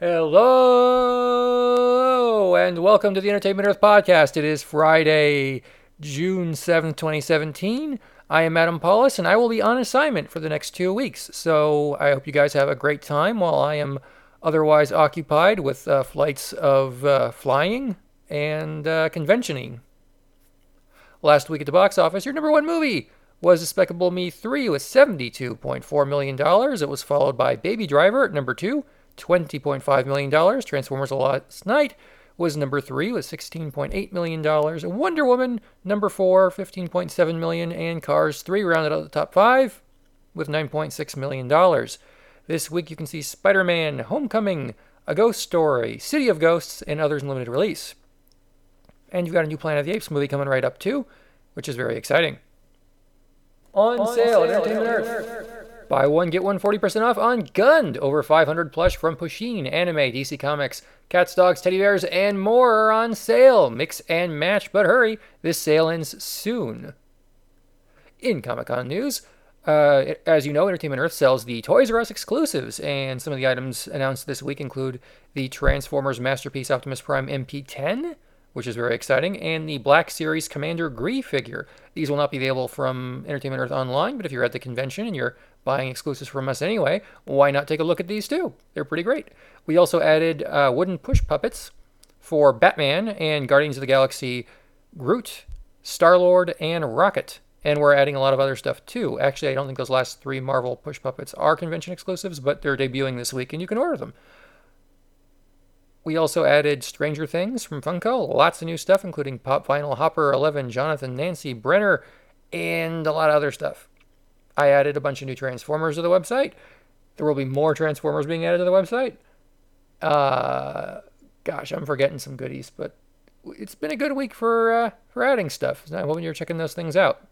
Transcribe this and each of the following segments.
Hello and welcome to the Entertainment Earth podcast. It is Friday, June 7th, 2017. I am Adam Pawlus and I will be on assignment for the next two weeks. So I hope you guys have a great time while I am otherwise occupied with uh, flights of uh, flying and uh, conventioning. Last week at the box office, your number one movie was Despicable Me 3 with $72.4 million. It was followed by Baby Driver at number two $20.5 million. Transformers Last Knight was number three with $16.8 million. Wonder Woman, number four, $15.7 million. And Cars 3 rounded out the top five with $9.6 million. This week you can see Spider Man, Homecoming, A Ghost Story, City of Ghosts, and others in limited release. And you've got a new Planet of the Apes movie coming right up too, which is very exciting. On, On sale, sale at Entertainment Earth. Earth. Buy one, get one 40% off on Gund. Over 500 plush from Pusheen, Anime, DC Comics, Cats, Dogs, Teddy Bears, and more are on sale. Mix and match, but hurry, this sale ends soon. In Comic Con news, uh, as you know, Entertainment Earth sells the Toys R Us exclusives, and some of the items announced this week include the Transformers Masterpiece Optimus Prime MP10, which is very exciting, and the Black Series Commander Gree figure. These will not be available from Entertainment Earth online, but if you're at the convention and you're buying exclusives from us anyway, why not take a look at these too? They're pretty great. We also added uh, wooden push puppets for Batman and Guardians of the Galaxy Groot, Star Lord, and Rocket. And we're adding a lot of other stuff too. Actually, I don't think those last three Marvel push puppets are convention exclusives, but they're debuting this week and you can order them. We also added Stranger Things from Funko, lots of new stuff, including Pop Vinyl, Hopper, Eleven, Jonathan, Nancy, Brenner, and a lot of other stuff. I added a bunch of new Transformers to the website. There will be more Transformers being added to the website. Uh, gosh, I'm forgetting some goodies, but it's been a good week for uh, for adding stuff. I hope you're checking those things out.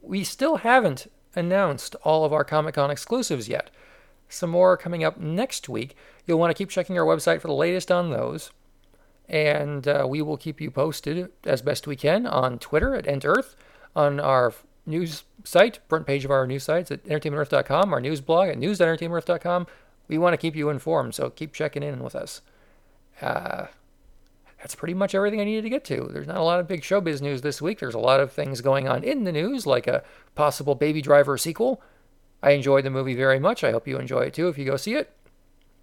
We still haven't announced all of our Comic Con exclusives yet. Some more coming up next week. You'll want to keep checking our website for the latest on those. And uh, we will keep you posted as best we can on Twitter at EntEarth, on our news site, front page of our news sites at entertainmentearth.com, our news blog at news.entertainmentearth.com. We want to keep you informed, so keep checking in with us. Uh, that's pretty much everything I needed to get to. There's not a lot of big showbiz news this week. There's a lot of things going on in the news, like a possible Baby Driver sequel. I enjoyed the movie very much. I hope you enjoy it too if you go see it.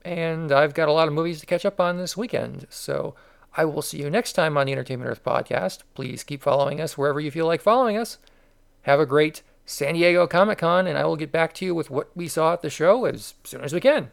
And I've got a lot of movies to catch up on this weekend. So I will see you next time on the Entertainment Earth podcast. Please keep following us wherever you feel like following us. Have a great San Diego Comic Con, and I will get back to you with what we saw at the show as soon as we can.